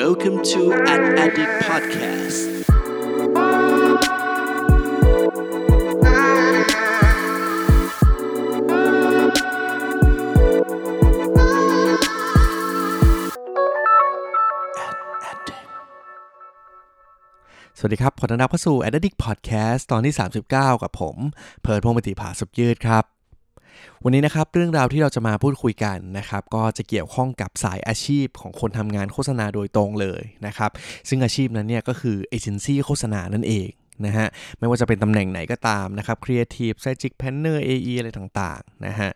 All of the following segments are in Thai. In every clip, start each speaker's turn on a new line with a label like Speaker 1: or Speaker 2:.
Speaker 1: Welcome to Ad Addict Podcast
Speaker 2: สวัสดีครับ ขอต้อนรับเข้าสู่ Addict Podcast ตอนที่ 39 กับผม เพิร์ดพงศ์ปฏิภาสุขยืดครับ วันนี้นะครับเรื่องราวที่เราจะมาพูดคุยกันนะครับก็จะเกี่ยวข้องกับสายอาชีพของคนทำงานโฆษณาโดยตรงเลยนะครับซึ่งอาชีพนั้นเนี่ยก็คือเอเจนซี่โฆษณานั่นเอง นะฮะไม่ว่าจะเป็นตำแหน่งไหนก็ตามนะครับ Creative Strategic Planner AE อะไรต่างๆนะฮะ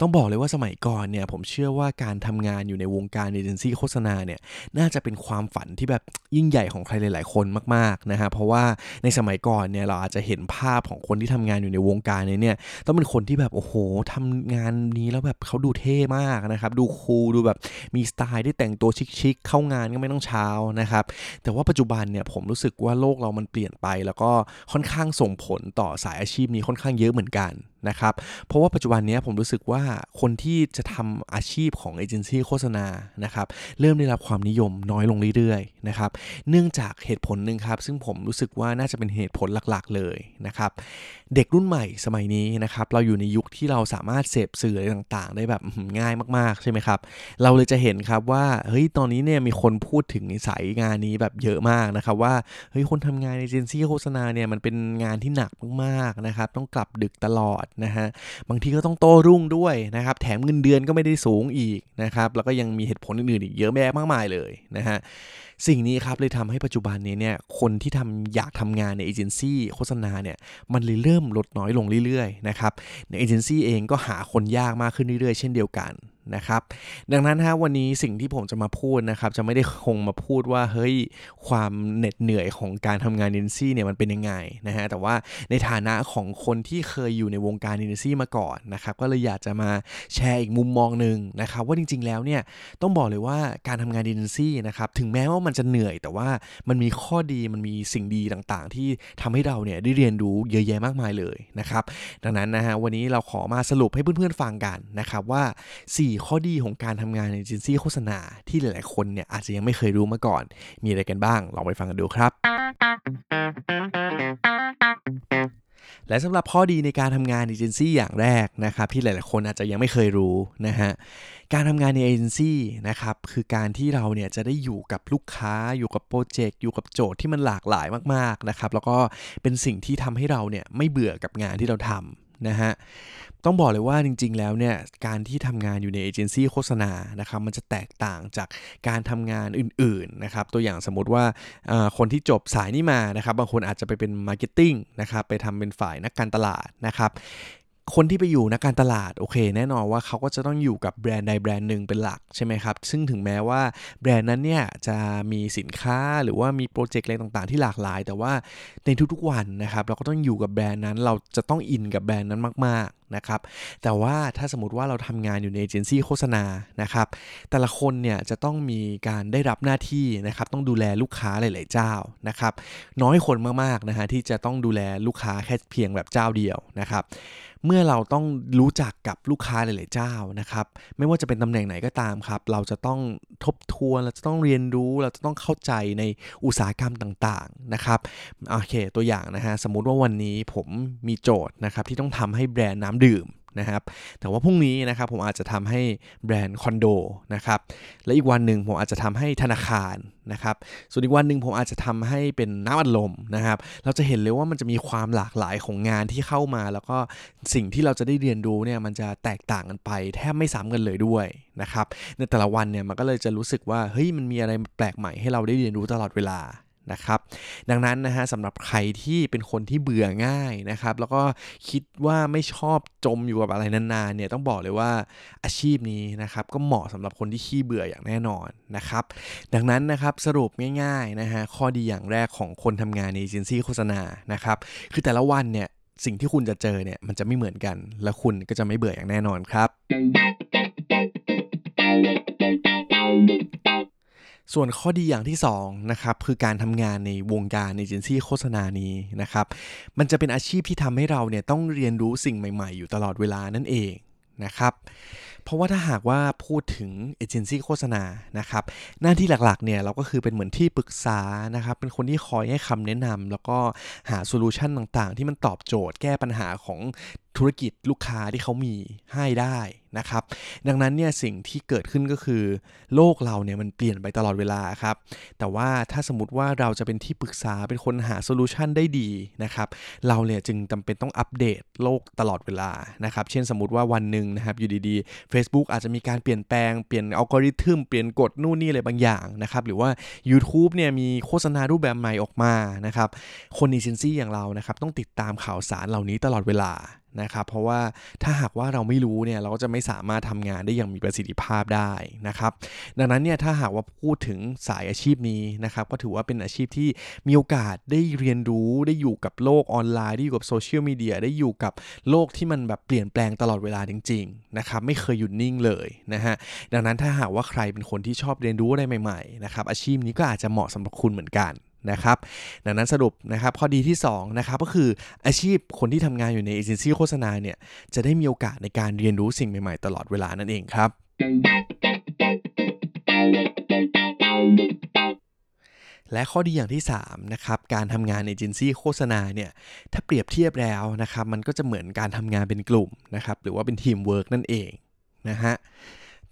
Speaker 2: ต้องบอกเลยว่าสมัยก่อนเนี่ยผมเชื่อว่าการทำงานอยู่ในวงการเอเจนซี่โฆษณาเนี่ยน่าจะเป็นความฝันที่แบบยิ่งใหญ่ของใครหลาย ๆ คนมากๆนะฮะเพราะว่าในสมัยก่อนเนี่ยเราอาจจะเห็นภาพของคนที่ทำงานอยู่ในวงการนี้เนี่ยต้องเป็นคนที่แบบโอ้โหทำงานนี้แล้วแบบเขาดูเท่มากนะครับดูคูลดูแบบมีสไตล์ที่แต่งตัวชิคๆเข้างานก็ไม่ต้องเช้านะครับแต่ว่าปัจจุบันเนี่ยผมรู้สึกว่าโลกเรามันเปลี่ยนไปแล้วก็็ค่อนข้างส่งผลต่อสายอาชีพนี้ค่อนข้างเยอะเหมือนกัน นะครับ เพราะว่าปัจจุบันนี้ผมรู้สึกว่าคนที่จะทำอาชีพของเอเจนซี่โฆษณานะครับเริ่มได้รับความนิยมน้อยลงเรื่อยๆนะครับเนื่องจากเหตุผลหนึ่งครับ ซึ่งผมรู้สึกว่าน่าจะเป็นเหตุผลหลักๆเลยนะครับเด็กรุ่นใหม่สมัยนี้นะครับเราอยู่ในยุคที่เราสามารถเสพสื่ออะไรต่างๆ ได้แบบง่ายมากๆใช่ไหมครับเราเลยจะเห็นครับว่าเฮ้ยตอนนี้เนี่ยมีคนพูดถึงสายงานนี้แบบเยอะมากนะครับว่าเฮ้ยคนทำงานเอเจนซี่โฆษณาเนี่ยมันเป็นงานที่หนักมากๆนะครับต้องกลับดึกตลอดนะฮะบางทีก็ต้องโต้รุ่งด้วยนะครับแถมเงินเดือนก็ไม่ได้สูงอีกนะครับแล้วก็ยังมีเหตุผลอื่นๆอีกเยอะแยะมากมายเลยนะฮะสิ่งนี้ครับเลยทำให้ปัจจุบันนี้เนี่ยคนที่ทำอยากทำงานในเอเจนซี่โฆษณาเนี่ยมันเลยเริ่มลดน้อยลงเรื่อยๆนะครับในเอเจนซี่เองก็หาคนยากมากขึ้นเรื่อยๆ เช่นเดียวกัน นะครับ ดังนั้นฮะวันนี้สิ่งที่ผมจะมาพูดนะครับ จะไม่ได้คงมาพูดว่าเฮ้ยความเหน็ดเหนื่อยของการทำงานเอเจนซี่เนี่ยมันเป็นยังไงนะฮะแต่ว่าในฐานะของคนที่เคยอยู่ในวงการเอเจนซี่มาก่อนนะครับก็เลยอยากจะมาแชร์อีกมุมมองหนึ่งนะครับว่าจริง ๆ แล้วเนี่ยต้องบอกเลยว่าการทำงานเอเจนซี่นะครับถึงแม้ว่ามันจะเหนื่อยแต่ว่ามันมีข้อดีมันมีสิ่งดีต่างๆ ที่ทำให้เราเนี่ยได้เรียนรู้เยอะแยะมากมายเลยนะครับดังนั้นนะฮะวันนี้เราขอมาสรุปให้เพื่อนๆฟังกันนะครับว่า 4ข้อดีของการทำงานในเอเจนซี่โฆษณาที่หลายๆคนเนี่ยอาจจะยังไม่เคยรู้มาก่อน มีอะไรกันบ้าง ลองไปฟังกันดูครับและสำหรับข้อดีในการทำงานเอเจนซี่อย่างแรกนะครับที่หลาย ๆ คนอาจจะยังไม่เคยรู้นะฮะการทำงานในเอเจนซี่นะครับคือการที่เราเนี่ยจะได้อยู่กับลูกค้าอยู่กับโปรเจกต์อยู่กับโจทย์ที่มันหลากหลายมาก ๆ นะครับแล้วก็เป็นสิ่งที่ทำให้เราเนี่ยไม่เบื่อกับงานที่เราทำ นะฮะต้องบอกเลยว่าจริง ๆ แล้วเนี่ยการที่ทำงานอยู่ในเอเจนซี่โฆษณานะครับมันจะแตกต่างจากการทำงานอื่นๆนะครับตัวอย่างสมมติว่าคนที่จบสายนี้มานะครับบางคนอาจจะไปเป็น marketing นะครับไปทำเป็นฝ่ายนักการตลาดนะครับ คนที่ไปอยู่นักการตลาดโอเค แน่นอนว่าเขาก็จะต้องอยู่กับแบรนด์ใดแบรนด์หนึ่งเป็นหลักใช่ไหมครับซึ่งถึงแม้ว่าแบรนด์นั้นเนี่ยจะมีสินค้าหรือว่ามีโปรเจกต์อะไรต่างๆ ที่หลากหลาย แต่ว่าในทุกๆวันนะครับเราก็ต้องอยู่กับแบรนด์นั้น เราจะต้องอินกับแบรนด์นั้นมากนะครับ แต่ว่าถ้าสมมติว่าเราทำงานอยู่ในเอเจนซี่โฆษณานะครับ แต่ละคนเนี่ยจะต้องมีการได้รับหน้าที่นะครับ ต้องดูแลลูกค้าหลาย ๆ เจ้านะครับ น้อยคนมาก ๆ นะฮะที่จะต้องดูแลลูกค้าแค่เพียงแบบเจ้าเดียวนะครับเมื่อเราต้องรู้จักกับลูกค้าหลาย ๆ เจ้านะครับ ไม่ว่าจะเป็นตำแหน่งไหนก็ตามครับ เราจะต้องทบทวน เราจะต้องเรียนรู้ เราจะต้องเข้าใจในอุตสาหกรรมต่าง ๆ นะครับ โอเค ตัวอย่างนะฮะ สมมุติว่าวันนี้ผมมีโจทย์นะครับที่ต้องทำให้แบรนด์น้ำดื่มนะครับแต่ว่าพรุ่งนี้นะครับผมอาจจะทำให้แบรนด์คอนโดนะครับและอีกวันหนึ่งผมอาจจะทำให้ธนาคารนะครับส่วนอีกวันหนึ่งผมอาจจะทำให้เป็นน้ำอัดลมนะครับเราจะเห็นเลยว่ามันจะมีความหลากหลายของงานที่เข้ามา แล้วก็สิ่งที่เราจะได้เรียนรู้เนี่ยมันจะแตกต่างกันไป แทบไม่ซ้ำกันเลยด้วยนะครับในแต่ละวันเนี่ยมันก็เลยจะรู้สึกว่าเฮ้ยมันมีอะไรแปลกใหม่ให้เราได้เรียนรู้ตลอดเวลา นะครับ ดังนั้นนะฮะสำหรับใครที่เป็นคนที่เบื่อง่ายนะครับ แล้วก็คิดว่าไม่ชอบจมอยู่กับอะไรนานๆเนี่ยต้องบอกเลยว่าอาชีพนี้นะครับก็เหมาะสำหรับคนที่ขี้เบื่ออย่างแน่นอนนะครับ ดังนั้นนะครับสรุปง่ายๆนะฮะข้อดีอย่างแรกของคนทำงานในเอเจนซี่โฆษณานะครับคือแต่ละวันเนี่ยสิ่งที่คุณจะเจอเนี่ยมันจะไม่เหมือนกัน และคุณก็จะไม่เบื่ออย่างแน่นอนครับ ส่วนข้อดีอย่างที่2นะครับคือการทำงานในวงการเอเจนซี่โฆษณานี้นะครับมันจะเป็นอาชีพที่ทำให้เราเนี่ยต้องเรียนรู้สิ่งใหม่ๆ อยู่ตลอดเวลานั่นเองนะครับเพราะว่าถ้าหากว่าพูดถึงเอเจนซี่โฆษณานะครับหน้าที่หลักๆเนี่ยเราก็คือเป็นเหมือนที่ปรึกษานะครับเป็นคนที่คอยให้คำแนะนำแล้วก็หา solution ต่างๆ ที่มันตอบโจทย์แก้ปัญหาของ ธุรกิจลูกค้าที่เขามีให้ได้นะครับ ดังนั้นเนี่ยสิ่งที่เกิดขึ้นก็คือ โลกเราเนี่ยมันเปลี่ยนไปตลอดเวลาครับ แต่ว่าถ้าสมมติว่าเราจะเป็นที่ปรึกษาเป็นคนหา solution ได้ดีนะครับ เราเนี่ยจึงจำเป็นต้องอัปเดตโลกตลอดเวลานะครับ เช่นสมมติว่าวันหนึ่งนะครับอยู่ดีๆ Facebook อาจจะมีการเปลี่ยนแปลงเปลี่ยนอัลกอริทึมเปลี่ยนกฎนู่นนี่อะไรบางอย่างนะครับ หรือว่า YouTube เนี่ยมีโฆษณารูปแบบใหม่ออกมานะครับ คนอีเจนซี่อย่างเรานะครับต้องติดตามข่าวสารเหล่านี้ตลอดเวลา นะครับเพราะว่าถ้าหากว่าเราไม่รู้เนี่ยเราก็จะไม่สามารถทำงานได้อย่างมีประสิทธิภาพได้นะครับ ดังนั้นเนี่ยถ้าหากว่าพูดถึงสายอาชีพนี้นะครับก็ถือว่าเป็นอาชีพที่มีโอกาสได้เรียนรู้ได้อยู่กับโลกออนไลน์ ได้อยู่กับโซเชียลมีเดียได้อยู่กับโลกที่มันแบบเปลี่ยนแปลงตลอดเวลาจริงๆนะครับไม่เคยหยุดนิ่งเลยนะฮะดังนั้นถ้าหากว่าใครเป็นคนที่ชอบเรียนรู้อะไรใหม่ๆนะครับอาชีพนี้ก็อาจจะเหมาะสำหรับคุณเหมือนกัน นะครับ ดังนั้นสรุปนะครับข้อดีที่2นะครับก็คืออาชีพคนที่ทำงานอยู่ในเอเจนซี่โฆษณาเนี่ยจะได้มีโอกาสในการเรียนรู้สิ่งใหม่ๆ ตลอดเวลานั่นเองครับและข้อดีอย่างที่3นะครับการทำงานในเอเจนซี่โฆษณาเนี่ยถ้าเปรียบเทียบแล้วนะครับมันก็จะเหมือนการทำงานเป็นกลุ่มนะครับหรือว่าเป็นทีมเวิร์กนั่นเองนะฮะ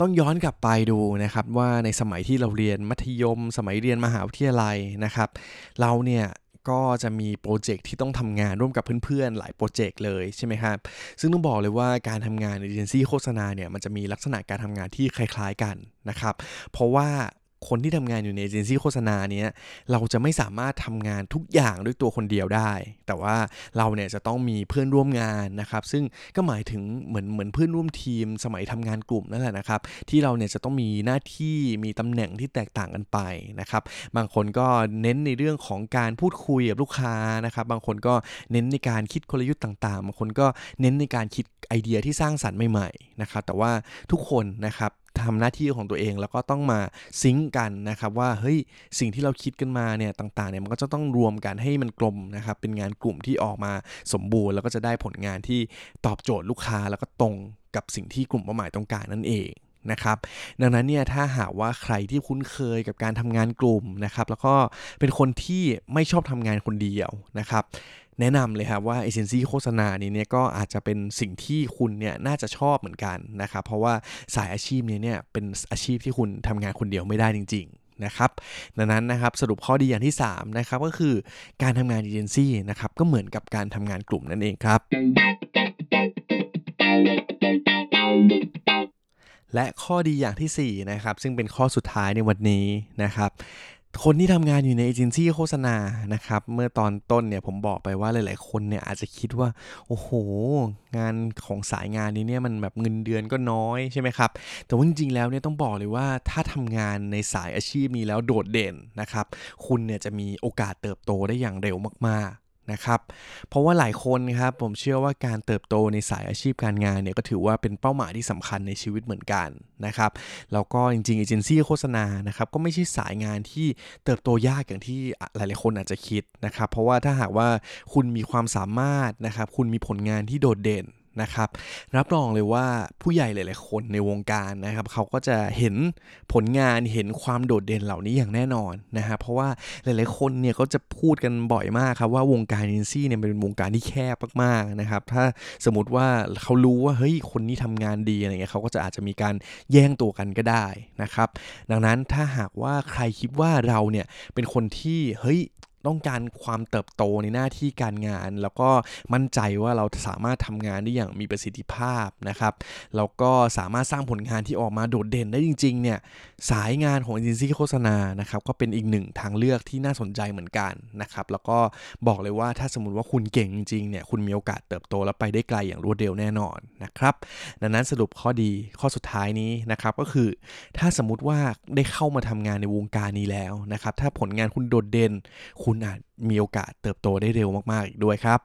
Speaker 2: ต้องย้อนกลับไปดูนะครับว่าในสมัยที่เราเรียนมัธยม สมัยเรียนมหาวิทยาลัยนะครับ เราเนี่ยก็จะมีโปรเจกต์ที่ต้องทำงานร่วมกับเพื่อนๆ หลายโปรเจกต์เลยใช่ไหมครับ ซึ่งต้องบอกเลยว่าการทำงานในเอเจนซี่โฆษณาเนี่ยมันจะมีลักษณะการทำงานที่คล้ายๆกันนะครับ เพราะว่า คนที่ทำงานอยู่ในเอเจนซี่โฆษณาเนี้ยเราจะไม่สามารถทำงานทุกอย่างด้วยตัวคนเดียวได้ แต่ว่าเราเนี่ยจะต้องมีเพื่อนร่วมงานนะครับ ซึ่งก็หมายถึงเหมือนเหมือนเพื่อนร่วมทีมสมัยทำงานกลุ่มนั่นแหละนะครับ ที่เราเนี่ยจะต้องมีหน้าที่มีตำแหน่งที่แตกต่างกันไปนะครับ บางคนก็เน้นในเรื่องของการพูดคุยกับลูกค้านะครับ บางคนก็เน้นในการคิดกลยุทธ์ต่างๆ บางคนก็เน้นในการคิดไอเดียที่สร้างสรรค์ใหม่ๆนะครับ แต่ว่าทุกคนนะครับ ทำหน้าที่ของตัวเอง แล้วก็ต้องมาซิงก์กันนะครับว่าเฮ้ยสิ่งที่เราคิดกันมาเนี่ยต่างๆเนี่ยมันก็จะต้องรวมกันให้มันกลมนะครับเป็นงานกลุ่มที่ออกมาสมบูรณ์ แล้วก็จะได้ผลงานที่ตอบโจทย์ลูกค้า แล้วก็ตรงกับสิ่งที่กลุ่มเป้าหมายต้องการนั่นเองนะครับดังนั้นเนี่ยถ้าหากว่าใครที่คุ้นเคยกับการทำงานกลุ่มนะครับแล้วก็เป็นคนที่ไม่ชอบทำงานคนเดียวนะครับ แนะนำเลยครับว่าเอเจนซี่โฆษณานี้เนี่ยก็อาจจะเป็นสิ่งที่คุณเนี่ยน่าจะชอบเหมือนกันนะครับเพราะว่าสายอาชีพนี้เนี่ยเป็นอาชีพที่คุณทำงานคนเดียวไม่ได้จริงๆนะครับดังนั้นนะครับสรุปข้อดีอย่างที่3นะครับก็คือการทำงานเอเจนซี่นะครับก็เหมือนกับการทำงานกลุ่มนั่นเองครับ และข้อดีอย่างที่4นะครับซึ่งเป็นข้อสุดท้ายในวันนี้นะครับ คนที่ทำงานอยู่ในเอเจนซี่โฆษณานะครับ เมื่อตอนต้นเนี่ยผมบอกไปว่าหลาย ๆ คนเนี่ยอาจจะคิดว่า โอ้โห งานของสายงานนี้เนี่ยมันแบบเงินเดือนก็น้อยใช่ไหมครับ แต่ว่าจริง ๆ แล้วเนี่ยต้องบอกเลยว่าถ้าทำงานในสายอาชีพนี้แล้วโดดเด่นนะครับ คุณเนี่ยจะมีโอกาสเติบโตได้อย่างเร็วมากๆ นะครับ เพราะว่าหลายคนครับผมเชื่อว่าการเติบโตในสายอาชีพการงานเนี่ยก็ถือว่าเป็นเป้าหมายที่สำคัญในชีวิตเหมือนกันนะครับแล้วก็จริงๆเอเจนซี่โฆษณานะครับก็ไม่ใช่สายงานที่เติบโตยากอย่างที่หลายๆคนอาจจะคิดนะครับ เพราะว่าถ้าหากว่าคุณมีความสามารถนะครับคุณมีผลงานที่โดดเด่น นะครับ รับรองเลยว่าผู้ใหญ่หลาย ๆ คนในวงการนะครับ เขาก็จะเห็นผลงานเห็นความโดดเด่นเหล่านี้อย่างแน่นอนนะฮะเพราะว่าหลาย ๆ คนเนี่ยเขาจะพูดกันบ่อยมากครับว่าวงการเอนซี่เนี่ยเป็นวงการที่แคบมาก ๆ นะครับ ถ้าสมมติว่าเขารู้ว่าเฮ้ยคนนี้ทำงานดีอะไรเงี้ยเขาก็จะอาจจะมีการแย่งตัวกันก็ได้นะครับ ดังนั้นถ้าหากว่าใครคิดว่าเราเนี่ยเป็นคนที่เฮ้ย ต้องการความเติบโตในหน้าที่การงาน แล้วก็มั่นใจว่าเราสามารถทำงานได้อย่างมีประสิทธิภาพนะครับแล้วก็สามารถสร้างผลงานที่ออกมาโดดเด่นได้จริงๆเนี่ยสายงานของเอเจนซี่โฆษณานะครับก็เป็นอีกหนึ่งทางเลือกที่น่าสนใจเหมือนกันนะครับแล้วก็บอกเลยว่าถ้าสมมติว่าคุณเก่งจริงๆเนี่ยคุณมีโอกาสเติบโตและไปได้ไกลอย่างรวดเร็วแน่นอนนะครับดังนั้นสรุปข้อดีข้อสุดท้ายนี้นะครับก็คือ ถ้าสมมติว่าได้เข้ามาทำงานในวงการนี้แล้วนะครับถ้าผลงานคุณโดดเด่นคุณอาจมีโอกาสเติบโตได้เร็วมากๆอีกด้วยครับ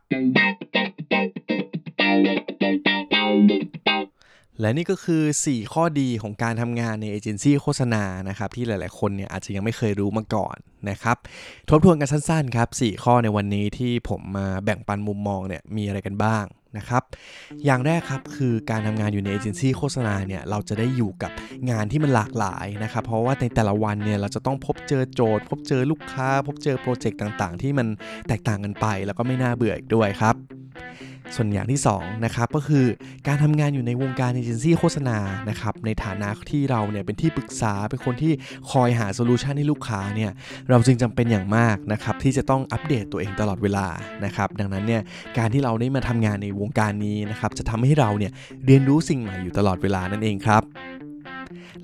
Speaker 2: และนี่ก็คือ 4 ข้อดีของการทำงานในเอเจนซี่โฆษณานะครับที่หลายๆ คนเนี่ยอาจจะยังไม่เคยรู้มาก่อนนะครับทบทวนกันสั้นๆ ครับ 4 ข้อในวันนี้ที่ผมมาแบ่งปันมุมมองเนี่ยมีอะไรกันบ้าง นะครับ อย่างแรกครับคือการทำงานอยู่ในเอเจนซี่โฆษณาเนี่ยเราจะได้อยู่กับงานที่มันหลากหลายนะครับ เพราะว่าในแต่ละวันเนี่ยเราจะต้องพบเจอโจทย์ พบเจอลูกค้า พบเจอโปรเจกต์ต่างๆ ที่มันแตกต่างกันไป แล้วก็ไม่น่าเบื่ออีกด้วยครับส่วนอย่างที่2นะครับก็คือการทำงานอยู่ในวงการเอเจนซี่โฆษณานะครับในฐานะที่เราเนี่ยเป็นที่ปรึกษาเป็นคนที่คอยหา solution ให้ลูกค้าเนี่ยเราจึงจำเป็นอย่างมากนะครับที่จะต้องอัปเดตตัวเองตลอดเวลานะครับดังนั้นเนี่ยการที่เราได้มาทำงานในวงการนี้นะครับจะทำให้เราเนี่ยเรียนรู้สิ่งใหม่อยู่ตลอดเวลานั่นเองครับ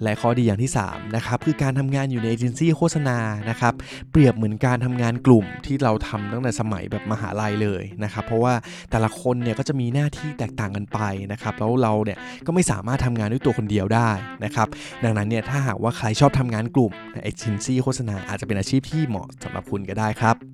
Speaker 2: และข้อดีอย่างที่3นะครับคือการทำงานอยู่ในเอเจนซี่โฆษณานะครับเปรียบเหมือนการทำงานกลุ่มที่เราทำตั้งแต่สมัยแบบมหาลัยเลยนะครับเพราะว่าแต่ละคนเนี่ยก็จะมีหน้าที่แตกต่างกันไปนะครับแล้วเราเนี่ยก็ไม่สามารถทำงานด้วยตัวคนเดียวได้นะครับดังนั้นเนี่ยถ้าหากว่าใครชอบทำงานกลุ่มเอเจนซี่โฆษณาอาจจะเป็นอาชีพที่เหมาะสำหรับคุณก็ได้ครับ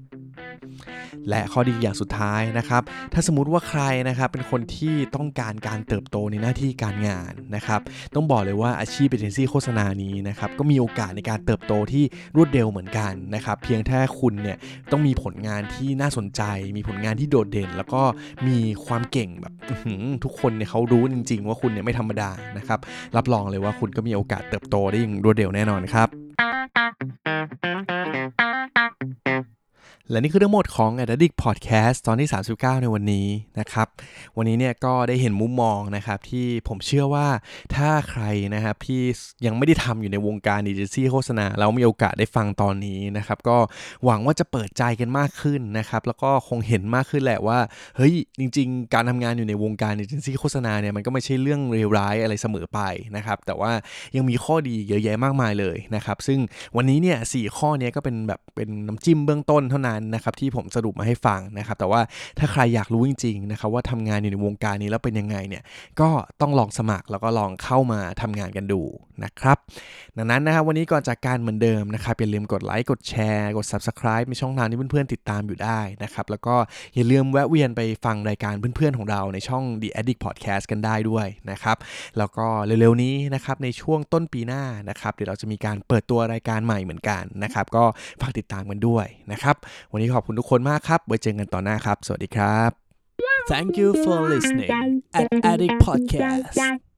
Speaker 2: และข้อดีอย่างสุดท้ายนะครับ ถ้าสมมติว่าใครนะครับเป็นคนที่ต้องการการเติบโตในหน้าที่การงานนะครับ ต้องบอกเลยว่าอาชีพเอเจนซี่โฆษณานี้นะครับก็มีโอกาสในการเติบโตที่รวดเร็วเหมือนกันนะครับ เพียงแค่คุณเนี่ยต้องมีผลงานที่น่าสนใจ มีผลงานที่โดดเด่น แล้วก็มีความเก่งแบบทุกคนเนี่ยเขารู้จริง ๆ ว่าคุณเนี่ยไม่ธรรมดานะครับรับรองเลยว่าคุณก็มีโอกาสเติบโตได้อย่างรวดเร็วแน่นอนครับ และนี่คือทั้งหมดของ a d d i c t Podcast ตอนที่ 39 ในวันนี้นะครับ วันนี้เนี่ยก็ได้เห็นมุมมองนะครับที่ผมเชื่อว่าถ้าใครนะครับที่ยังไม่ได้ทำอยู่ในวงการดิจิทัลโฆษณาแล้วมีโอกาสได้ฟังตอนนี้นะครับ ก็หวังว่าจะเปิดใจกันมากขึ้นนะครับ แล้วก็คงเห็นมากขึ้นแหละว่า เฮ้ย จริง ๆ การทำงานอยู่ในวงการดิจิทัลโฆษณาเนี่ยมันก็ไม่ใช่เรื่องเลวร้ายอะไรเสมอไปนะครับ แต่ว่ายังมีข้อดีเยอะแยะมากมายเลยนะครับ ซึ่งวันนี้เนี่ยสข้อนี้ก็เป็นแบบเป็นน้ำจิ้มเบื้องต้นเท่านั้นนะครับที่ผมสรุปมาให้ฟังนะครับแต่ว่าถ้าใครอยากรู้จริงๆนะครับว่าทำงานอยู่ในวงการนี้แล้วเป็นยังไงเนี่ยก็ต้องลองสมัครแล้วก็ลองเข้ามาทำงานกันดูนะครับดังนั้นนะครับวันนี้ก่อนจากการเหมือนเดิมนะครับอย่าลืมกดไลค์กดแชร์กด Subscribe ในช่องทางที่เพื่อนๆติดตามอยู่ได้นะครับแล้วก็อย่าลืมแวะเวียนไปฟังรายการเพื่อนๆของเราในช่อง The Addict Podcast กันได้ด้วยนะครับแล้วก็เร็วๆนี้นะครับในช่วงต้นปีหน้านะครับเดี๋ยวเราจะมีการเปิดตัวรายการใหม่เหมือนกันนะครับก็ฝากติดตามกันด้วยนะครับวันนี้ขอบคุณทุกคนมากครับ ไว้เจอกันต่อหน้าครับ สวัสดีครับ
Speaker 1: Thank you for listening at Addict Podcast